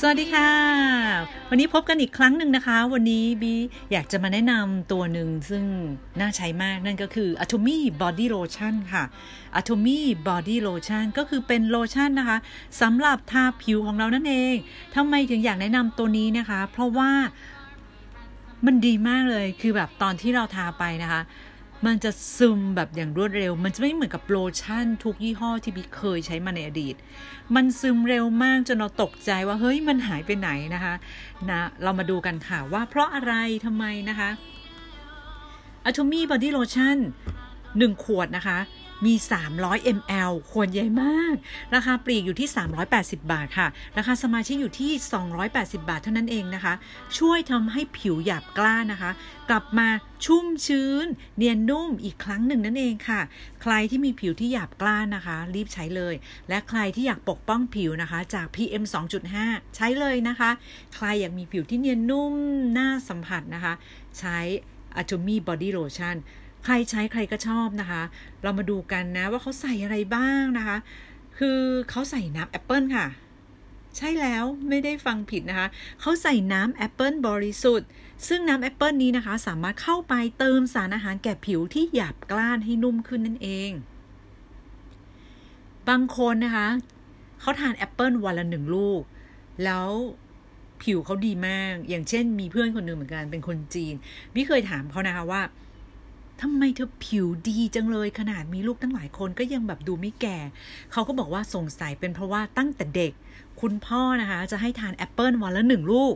สวัสดีค่ะ วันนี้พบกันอีกครั้งหนึ่งนะคะ วันนี้บีอยากจะมาแนะนำตัวหนึ่งซึ่งน่าใช้มากนั่นก็คือ Atomy Body Lotion ค่ะ Atomy Body Lotion ก็คือเป็นโลชั่นนะคะสำหรับทาผิวของเรานั่นเองทำไมถึงอยากแนะนำตัวนี้นะคะ เพราะว่ามันดีมากเลยคือแบบตอนที่เราทาไปนะคะ มันจะซึมแบบอย่างรวดเร็ว มันจะไม่เหมือนกับโลชั่น ทุกยี่ห้อที่บิ๊กเคยใช้มาในอดีต มันซึมเร็วมากจนเราตกใจว่าเฮ้ยมันหายไปไหนนะคะนะเรามาดูกันค่ะว่าเพราะอะไรทำไมนะคะ Atomy Body Lotion 1 ขวดนะคะ มี 300 ml ขวดใหญ่มาก ราคาปลีกอยู่ที่ 380 บาทค่ะ ราคาสมาชิกอยู่ที่ 280 บาทเท่านั้นเองนะคะ ช่วยทำให้ผิวหยาบกล้านะคะ กลับมาชุ่มชื้น เนียนนุ่มอีกครั้งหนึ่งนั่นเองค่ะ ใครที่มีผิวที่หยาบกร้านนะคะ รีบใช้เลย และใครที่อยากปกป้องผิวนะคะ จาก PM 2.5 ใช้เลยนะคะ ใครอยากมีผิวที่เนียนนุ่มน่าสัมผัสนะคะ ใช้ Atomy Body Lotion ใครใช้ใครก็ชอบนะคะ เรามาดูกันนะว่าเขาใส่อะไรบ้างนะคะ คือเขาใส่น้ำแอปเปิลค่ะ ใช่แล้วไม่ได้ฟังผิดนะคะ เขาใส่น้ำแอปเปิลบริสุทธิ์ ซึ่งน้ำแอปเปิลนี้นะคะ สามารถเข้าไปเติมสารอาหารแก่ผิวที่หยาบกร้านให้นุ่มขึ้นนั่นเอง บางคนนะคะ เขาทานแอปเปิลวันละหนึ่งลูก แล้วผิวเขาดีมาก อย่างเช่น มีเพื่อนคนหนึ่งเหมือนกันเป็นคนจีนพี่เคยถามเขานะคะว่า ทำไมเธอผิวดีจังเลยขนาดมีลูกตั้งหลายคนก็ยังแบบดูไม่แก่ เขาก็บอกว่าสงสัยเป็นเพราะว่าตั้งแต่เด็ก คุณพ่อนะคะ จะให้ทานแอปเปิลวันละหนึ่งลูก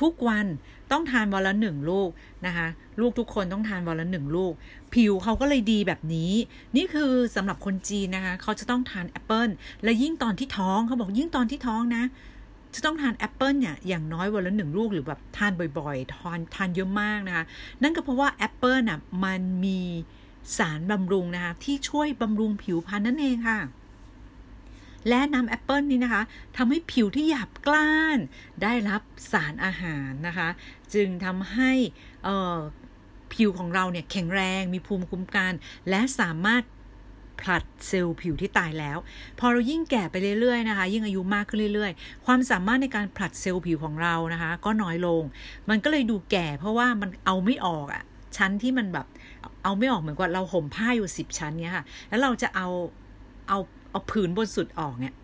ทุกวันต้องทานวันละหนึ่งลูกนะคะ ลูกทุกคนต้องทานวันละหนึ่งลูก ผิวเขาก็เลยดีแบบนี้ นี่คือสำหรับคนจีนนะคะ เขาจะต้องทานแอปเปิลและยิ่งตอนที่ท้องเขาบอกยิ่งตอนที่ท้องนะ จะต้องทานแอปเปิลเนี่ยอย่างน้อยวันละหนึ่งลูกหรือแบบทานบ่อยๆ ทานทานเยอะมากนะคะ นั่นก็เพราะว่าแอปเปิลน่ะมันมีสารบำรุงนะคะที่ช่วยบำรุงผิวพรรณนั่นเองค่ะ และน้ำแอปเปิลนี้นะคะทำให้ผิวที่หยาบกร้าน ได้รับสารอาหารนะคะ จึงทำให้ผิวของเราเนี่ยแข็งแรงมีภูมิคุ้มกัน และสามารถ ผลัดเซลล์ผิวที่ตายแล้ว พอเรายิ่งแก่ไปเรื่อยๆนะคะ ยิ่งอายุมากขึ้นเรื่อยๆ ความสามารถในการผลัดเซลล์ผิวของเรานะคะ ก็น้อยลง มันก็เลยดูแก่เพราะว่ามันเอาไม่ออกอะชั้นที่มันแบบเอาไม่ออกเหมือนกับเราห่มผ้าอยู่สิบชั้นเนี้ยค่ะ แล้วเราจะเอาเอาเอาผืนบนสุดออกเนี่ย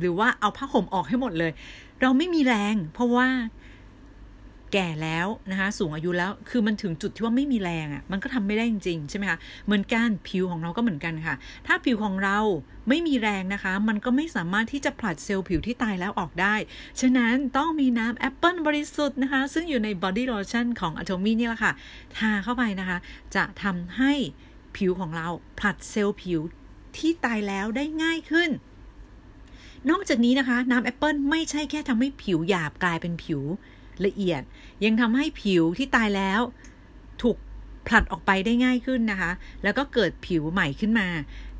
หรือว่าเอาผ้าห่มออกให้หมดเลย เราไม่มีแรง เพราะว่า แก่แล้วนะคะสูงอายุแล้วคือมันถึงจุดที่ว่าไม่มีแรงอ่ะมันก็ทำไม่ได้จริงๆใช่ไหมคะเหมือนกันผิวของเราก็เหมือนกันค่ะ ถ้าผิวของเราไม่มีแรงนะคะ มันก็ไม่สามารถที่จะผลัดเซลล์ผิวที่ตายแล้วออกได้ ฉะนั้นต้องมีน้ำแอปเปิลบริสุทธิ์นะคะ ซึ่งอยู่ใน body lotion ของ Atomy นี่แหละค่ะ ทาเข้าไปนะคะ จะทำให้ผิวของเราผลัดเซลล์ผิวที่ตายแล้วได้ง่ายขึ้น นอกจากนี้นะคะ น้ำแอปเปิลไม่ใช่แค่ทำให้ผิวหยาบกลายเป็นผิว ละเอียด ยังทำให้ผิวที่ตายแล้ว ถูกผลัดออกไปได้ง่ายขึ้นนะคะ แล้วก็เกิดผิวใหม่ขึ้นมา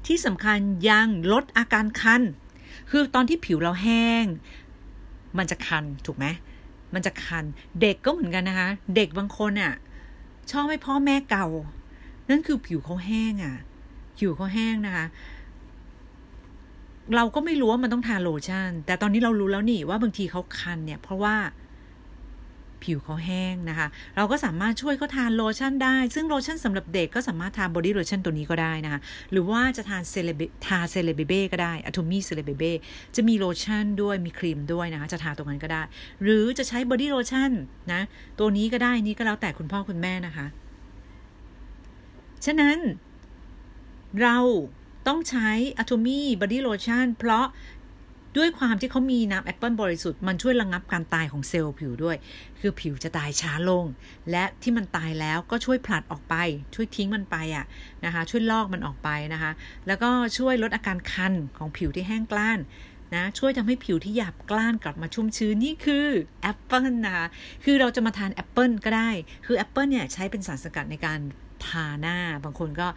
ที่สำคัญยังลดอาการคัน คือตอนที่ผิวเราแห้ง มันจะคันถูกไหมมันจะคัน เด็กก็เหมือนกันนะคะ เด็กบางคนอะ่ะ ชอบให้พ่อแม่เก่านั่นคือผิวเขาแห้งอะ่ะ ผิวเขาแห้งนะคะ เราก็ไม่รู้ว่ามันต้องทาโลชั่น แต่ตอนนี้เรารู้แล้วนี่ว่าบางทีเขาคันเนี่ย เพราะว่า ผิวเขาแห้งนะคะ เราก็สามารถช่วยเขาทาโลชั่นได้ ซึ่งโลชั่นสำหรับเด็กก็สามารถทา body lotion ตัวนี้ก็ได้นะคะ หรือว่าจะทาเซเลบทาเซเลเบเบ้ก็ได้ Atomy เซเลเบเบ้จะมีโลชั่นด้วยมีครีมด้วยนะคะ จะทาตรงนั้นก็ได้ หรือจะใช้ body lotion นะ ตัวนี้ก็ได้นี่ก็แล้วแต่คุณพ่อคุณแม่นะคะ ฉะนั้นเราต้องใช้ Atomy Body Lotion เพราะ ด้วยความที่เขามีน้ำแอปเปิลบริสุทธิ์มันช่วยระงับการตายของเซลล์ผิวด้วย คือผิวจะตายช้าลง และที่มันตายแล้วก็ช่วยผลัดออกไป ช่วยทิ้งมันไปอะนะคะ ช่วยลอกมันออกไปนะคะ แล้วก็ช่วยลดอาการคันของผิวที่แห้งกร้านนะช่วยทำให้ผิวที่หยาบกร้านกลับมาชุ่มชื้นนี่คือแอปเปิลนะคะคือเราจะมาทานแอปเปิลก็ได้ คือแอปเปิลเนี่ยใช้เป็นสารสกัดในการทาหน้า บางคนก็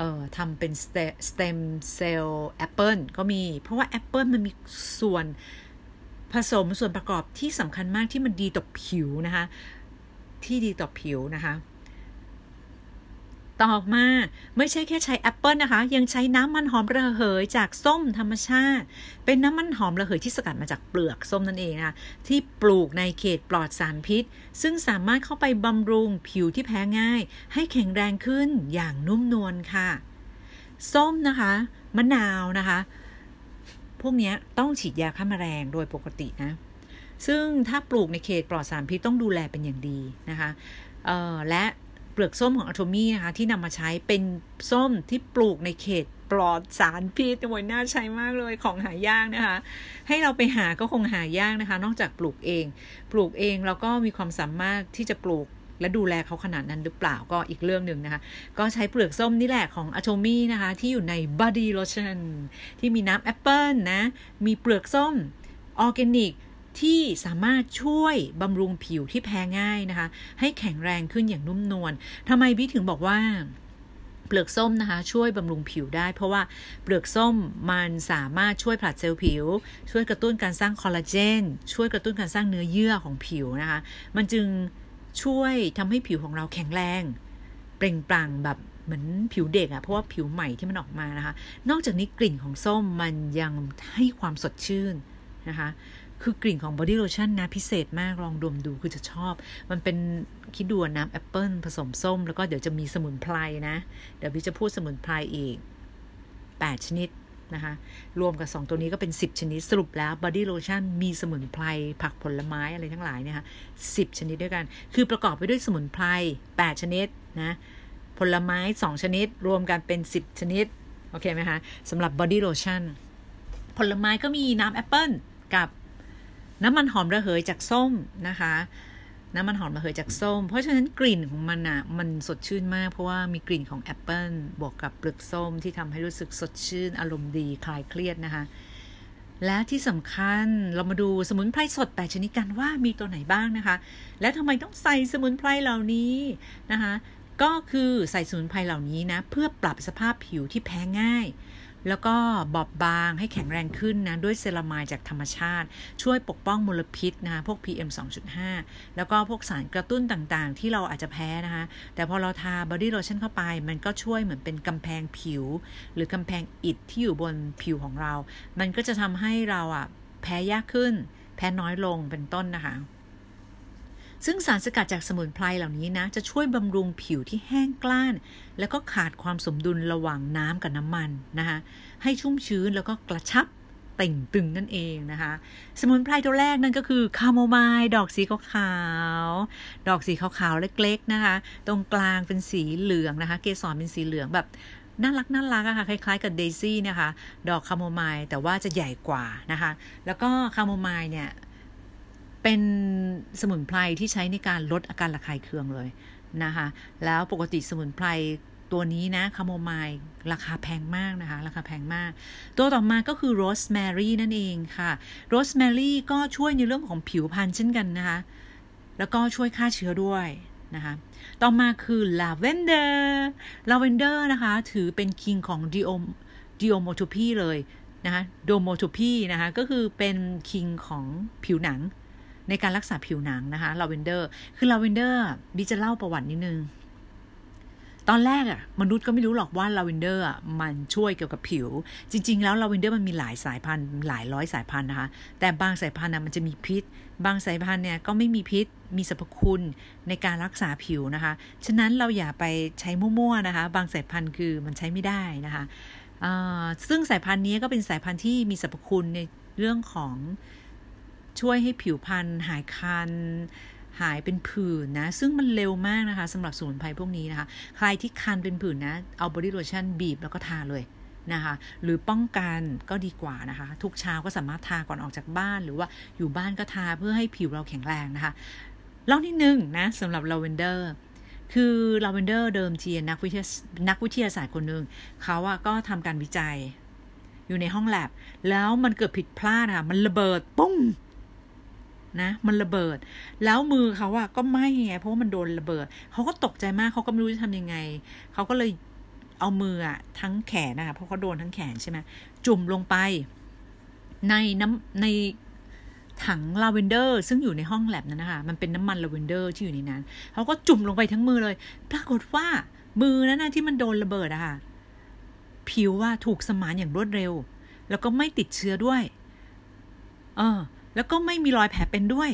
เอ่อทำเป็น stem cell แอปเปิลก็มี เพราะว่าแอปเปิลมันมีส่วนผสมส่วนประกอบที่สำคัญมากที่มันดีต่อผิวนะคะ ที่ดีต่อผิวนะคะ ต่อมาไม่ใช่แค่ใช้แอปเปิลนะคะ ยังใช้น้ำมันหอมระเหยจากส้มธรรมชาติ เป็นน้ำมันหอมระเหยที่สกัดมาจากเปลือกส้มนั่นเองนะคะที่ปลูกในเขตปลอดสารพิษ ซึ่งสามารถเข้าไปบำรุงผิวที่แพ้ง่าย ให้แข็งแรงขึ้นอย่างนุ่มนวลค่ะ ส้มนะคะมะนาวนะคะ พวกนี้ต้องฉีดยาฆ่าแมลงโดยปกตินะ ซึ่งถ้าปลูกในเขตปลอดสารพิษต้องดูแลเป็นอย่างดีนะคะและ เปลือกส้มของอะโทมี่นะคะ ที่นำมาใช้เป็นส้มที่ปลูกในเขตปลอดสารพิษโอ้ยน่าใช้มากเลยของหายากนะคะ ให้เราไปหาก็คงหายากนะคะ นอกจากปลูกเอง ปลูกเองเราก็มีความสามารถที่จะปลูกและดูแลเขาขนาดนั้นหรือเปล่าก็อีกเรื่องหนึ่งนะคะ ก็ใช้เปลือกส้มนี่แหละของอะโ m มี่นะคะ ที่อยู่ใน Body Lotion ที่มีน้ำแอปเปิลนะ มีเปลือกส้มออร์แกนิก ที่สามารถช่วยบำรุงผิวที่แพ้ง่ายนะคะ ให้แข็งแรงขึ้นอย่างนุ่มนวลทำไมพี่ถึงบอกว่าเปลือกส้มนะคะ ช่วยบำรุงผิวได้ เพราะว่าเปลือกส้มมันสามารถช่วยผลัดเซลล์ผิว ช่วยกระตุ้นการสร้างคอลลาเจน ช่วยกระตุ้นการสร้างเนื้อเยื่อของผิวนะคะ มันจึงช่วยทำให้ผิวของเราแข็งแรง เปล่งปลั่งแบบเหมือนผิวเด็กอะเพราะว่าผิวใหม่ที่มันออกมานะคะ นอกจากนี้กลิ่นของส้มมันยังให้ความสดชื่นนะคะ คือกลิ่นของ body lotion นะพิเศษมากลองดมดูคือจะชอบ มันเป็นคิดดูน้ำแอปเปิลผสมส้ม แล้วก็เดี๋ยวจะมีสมุนไพรนะ เดี๋ยวพี่จะพูดสมุนไพรอีก 8 ชนิดนะคะรวมกับ 2 ตัวนี้ก็เป็น 10 ชนิด สรุปแล้ว body lotion มีสมุนไพร ผักผลไม้อะไรทั้งหลายเนี่ยค่ะสิบชนิดด้วยกัน คือประกอบไปด้วยสมุนไพร 8 ชนิดนะผลไม้ 2 ชนิด รวมกันเป็น 10 ชนิด โอเคไหมคะสำหรับ body lotion ผลไม้ก็มีน้ำแอปเปิลกับ น้ำมันหอมระเหยจากส้มนะคะ น้ำมันหอมระเหยจากส้ม เพราะฉะนั้นกลิ่นของมันอะ่ะมันสดชื่นมาก เพราะว่ามีกลิ่นของแอปเปิลบวกกับเปลือกส้มที่ทำให้รู้สึกสดชื่น อารมณ์ดีคลายเครียดนะคะ และที่สำคัญเรามาดูสมุนไพรสด8ชนิดกันว่ามีตัวไหนบ้างนะคะ และทำไมต้องใส่สมุนไพรเหล่านี้นะคะก็คือใส่สมุนไพรเหล่านี้นะ เพื่อปรับสภาพผิวที่แพ้ง่าย แล้วก็บอบบางให้แข็งแรงขึ้นนะด้วยเซรามายจากธรรมชาติ ช่วยปกป้องมลพิษนะพวก PM 2.5 แล้วก็พวกสารกระตุ้นต่างๆ ที่เราอาจจะแพ้นะคะ แต่พอเราทาบอดี้โลชั่นเข้าไป มันก็ช่วยเหมือนเป็นกำแพงผิว หรือกำแพงอิฐที่อยู่บนผิวของเรา มันก็จะทำให้เราอะแพ้ยากขึ้น แพ้น้อยลงเป็นต้นนะคะ ซึ่งสารสกัดจากสมุนไพรเหล่านี้นะ จะช่วยบำรุงผิวที่แห้งกล้าน แล้วก็ขาดความสมดุลระหว่างน้ำกับน้ำมันนะคะ ให้ชุ่มชื้นแล้วก็กระชับเต่งตึงนั่นเองนะคะ สมุนไพรตัวแรกนั่นก็คือคาโมไมล์ดอกสีขาวๆดอกสีขาวๆเล็กๆนะคะ ตรงกลางเป็นสีเหลืองนะคะ เกสรเป็นสีเหลืองแบบน่ารักน่ารักอะค่ะคล้ายๆกับเดซี่นะคะ ดอกคาโมไมล์แต่ว่าจะใหญ่กว่านะคะ แล้วก็คาโมมายล์เนี่ย เป็นสมุนไพรที่ใช้ในการลดอาการระคายเคืองเลยนะคะแล้วปกติสมุนไพรตัวนี้นะคาโมมายล์ราคาแพงมากนะคะ ราคาแพงมาก ตัวต่อมาก็คือโรสแมรี่นั่นเองค่ะโรสแมรี่ก็ช่วยในเรื่องของผิวพรรณเช่นกันนะคะ แล้วก็ช่วยฆ่าเชื้อด้วยนะคะต่อมาคือลาเวนเดอร์ลาเวนเดอร์นะคะ ถือเป็น king ของดิโอdermotherapy เลยนะคะ dermotherapy นะคะ ก็คือเป็น king ของผิวหนัง ในการรักษาผิวหนังนะคะลาเวนเดอร์ คือลาเวนเดอร์บิจะเล่าประวัตินิดนึง ตอนแรกอะมนุษย์ก็ไม่รู้หรอกว่าลาเวนเดอร์มันช่วยเกี่ยวกับผิว จริง ๆ แล้วลาเวนเดอร์มันมีหลายสายพันธุ์หลายร้อยสายพันธุ์นะคะ แต่บางสายพันธุ์นะมันจะมีพิษ บางสายพันธุ์เนี่ยก็ไม่มีพิษมีสรรพคุณในการรักษาผิวนะคะ ฉะนั้นเราอย่าไปใช้มั่วๆนะคะ บางสายพันธุ์คือมันใช้ไม่ได้นะคะซึ่งสายพันธุ์นี้ก็เป็นสายพันธุ์ที่มีสรรพคุณในเรื่องของ ช่วยให้ผิวพรรณหายคัน หายเป็นผื่นนะ ซึ่งมันเร็วมากนะคะสำหรับสมุนไพรพวกนี้นะคะ ใครที่คันเป็นผื่นนะ เอาบอดี้โลชั่นบีบแล้วก็ทาเลยนะคะหรือป้องกันก็ดีกว่านะคะ ทุกเช้าก็สามารถทาก่อนออกจากบ้าน หรือว่าอยู่บ้านก็ทาเพื่อให้ผิวเราแข็งแรงนะคะเล่านิดนึงนะสำหรับลาเวนเดอร์คือลาเวนเดอร์เดิมทีนักวิทยานักวิทยาศาสตร์คนหนึ่งเขาอะก็ทำการวิจัยอยู่ในห้องแลบ แล้วมันเกิดผิดพลาดค่ะ มันระเบิดปุ้ง นะมันระเบิด แล้วมือเขาอะก็ไหม้ไงเพราะว่ามันโดนระเบิดเขาก็ตกใจมากเขาก็ไม่รู้จะทำยังไงเขาก็เลยเอามืออะทั้งแขนนะคะเพราะเขาโดนทั้งแขนใช่ไหมจุ่มลงไป ในน้ำในถังลาเวนเดอร์ซึ่งอยู่ในห้องแล็บนั้นนะคะมันเป็นน้ำมันลาเวนเดอร์ที่อยู่ในนั้นเขาก็จุ่มลงไปทั้งมือเลย ปรากฏว่ามือนั้นนะที่มันโดนระเบิดอะค่ะผิวว่าถูกสมานอย่างรวดเร็ว แล้วก็ไม่ติดเชื้อด้วย เออ แล้วก็ไม่มีรอยแผลเป็นด้วย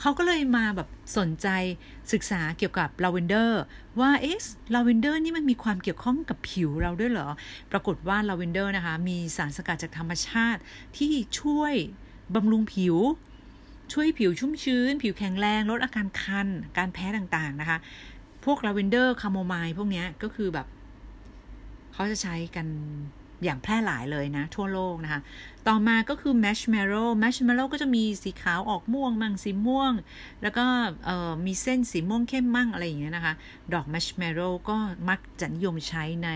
เขาก็เลยมาแบบสนใจศึกษาเกี่ยวกับลาเวนเดอร์ว่าเอ๊ะลาเวนเดอร์นี่มันมีความเกี่ยวข้องกับผิวเราด้วยเหรอ ปรากฏว่าลาเวนเดอร์นะคะ มีสารสกัดจากธรรมชาติที่ช่วยบำรุงผิว ช่วยผิวชุ่มชื้น ผิวแข็งแรงลดอาการคัน การแพ้ต่างๆนะคะ พวกลาเวนเดอร์คาโมมายล์พวกนี้ก็คือแบบเขาจะใช้กัน อย่างแพร่หลายเลยนะ ทั่วโลกนะคะ ต่อมาก็คือ marshmallow marshmallow ก็จะมีสีขาวออกม่วงมั่งสีม่วง แล้วก็มีเส้นสีม่วงเข้มมั่งอะไรอย่างเงี้ยนะคะ ดอกแมชเมลโล่ก็มักจะนิยมใช้ใน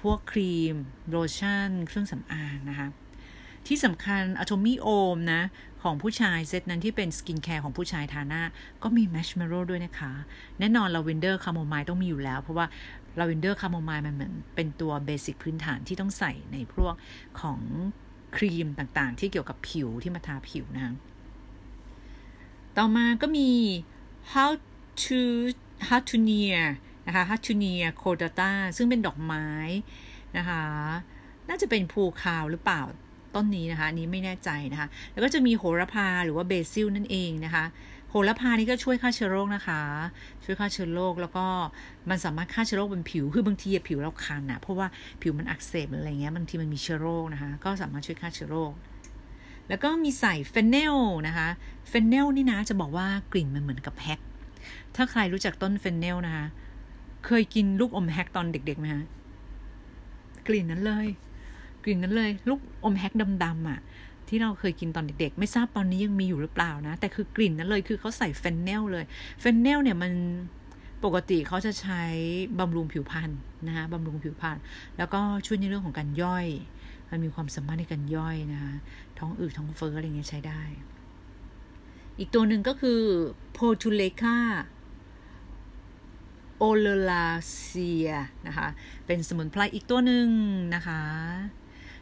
พวกครีมโลชั่น เครื่องสำอางนะคะ ที่สำคัญ Atomy Homme นะ ของผู้ชายเซตนั้นที่เป็น skincare ของผู้ชายทาหน้า ก็มีแมชเมลโล่ด้วยนะคะ แน่นอนลาเวนเดอร์คาโมมายล์ต้องมีอยู่แล้ว เพราะว่า ลาเวนเดอร์คาโมมายล์มันเหมือนเป็นตัว basic พื้นฐานที่ต้องใส่ในพวกของครีมต่างๆ ที่เกี่ยวกับผิวที่มาทาผิวนะต่อมาก็มี how to how to near นะคะ how to near cordata ซึ่งเป็นดอกไม้นะคะ น่าจะเป็นภูคาวหรือเปล่าต้นนี้นะคะ นี้ไม่แน่ใจนะคะ แล้วก็จะมีโหระพาหรือว่าเบซิลนั่นเองนะคะ หระพานี่ก็ช่วยฆ่าเชื้อโรคนะคะ ช่วยฆ่าเชื้อโรคแล้วก็มันสามารถฆ่าเชื้อโรคบนผิวคือบางทีผิวเราคันนะเพราะว่าผิวมันอักเสบอะไรเงี้ยบางทีมันมีเชื้อโรคนะคะ ก็สามารถช่วยฆ่าเชื้อโรคแล้วก็มีใส่ fennel นะคะ fennel นี่นะจะบอกว่ากลิ่นมันเหมือนกับ Hacks ถ้าใครรู้จักต้น fennel นะคะ เคยกินลูกอม Hacks ตอนเด็กๆไหมคะกลิ่นนั้นเลย กลิ่นนั้นเลย ลูกอม Hacks ดำๆอะ ที่เราเคยกินตอนเด็กๆ ไม่ทราบตอนนี้ยังมีอยู่หรือเปล่านะ แต่คือกลิ่นนั้นเลยคือเขาใส่ fennel เลย fennel เนี่ยมันปกติเขาจะใช้บำรุงผิวพรรณนะคะบำรุงผิวพรรณแล้วก็ช่วยในเรื่องของการย่อย มันมีความสามารถในการย่อยนะคะท้องอืดท้องเฟ้ออะไรเงี้ยใช้ได้ อีกตัวหนึ่งก็คือโพทูเลคาโอเลลาเซียนะคะ เป็นสมุนไพรอีกตัวหนึ่งนะคะ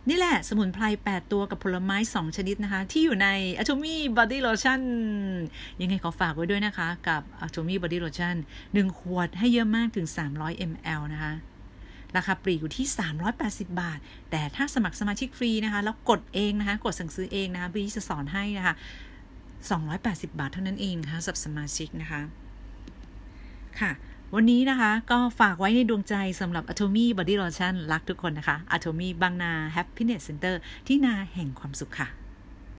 นี่แหละสมุนไพร 8 ตัวกับผลไม้ 2 ชนิดนะคะ ที่อยู่ใน Atomy Body Lotion ยังไงขอฝากไว้ด้วยนะคะ กับ Atomy Body Lotion 1 ขวดให้เยอะมากถึง 300 ml นะคะ ราคาปลีกอยู่ที่ 380 บาท แต่ถ้าสมัครสมาชิกฟรีนะคะ แล้วกดเองนะคะ กดสั่งซื้อเองนะคะบีจะสอนให้นะคะ 280 บาทเท่านั้นเองนะคะสำหรับสมาชิกนะคะ ค่ะ วันนี้นะคะ ก็ฝากไว้ในดวงใจสำหรับ Atomy Body Lotion รักทุกคนนะคะ Atomy บางนา Happiness Center ที่นาแห่งความสุขค่ะ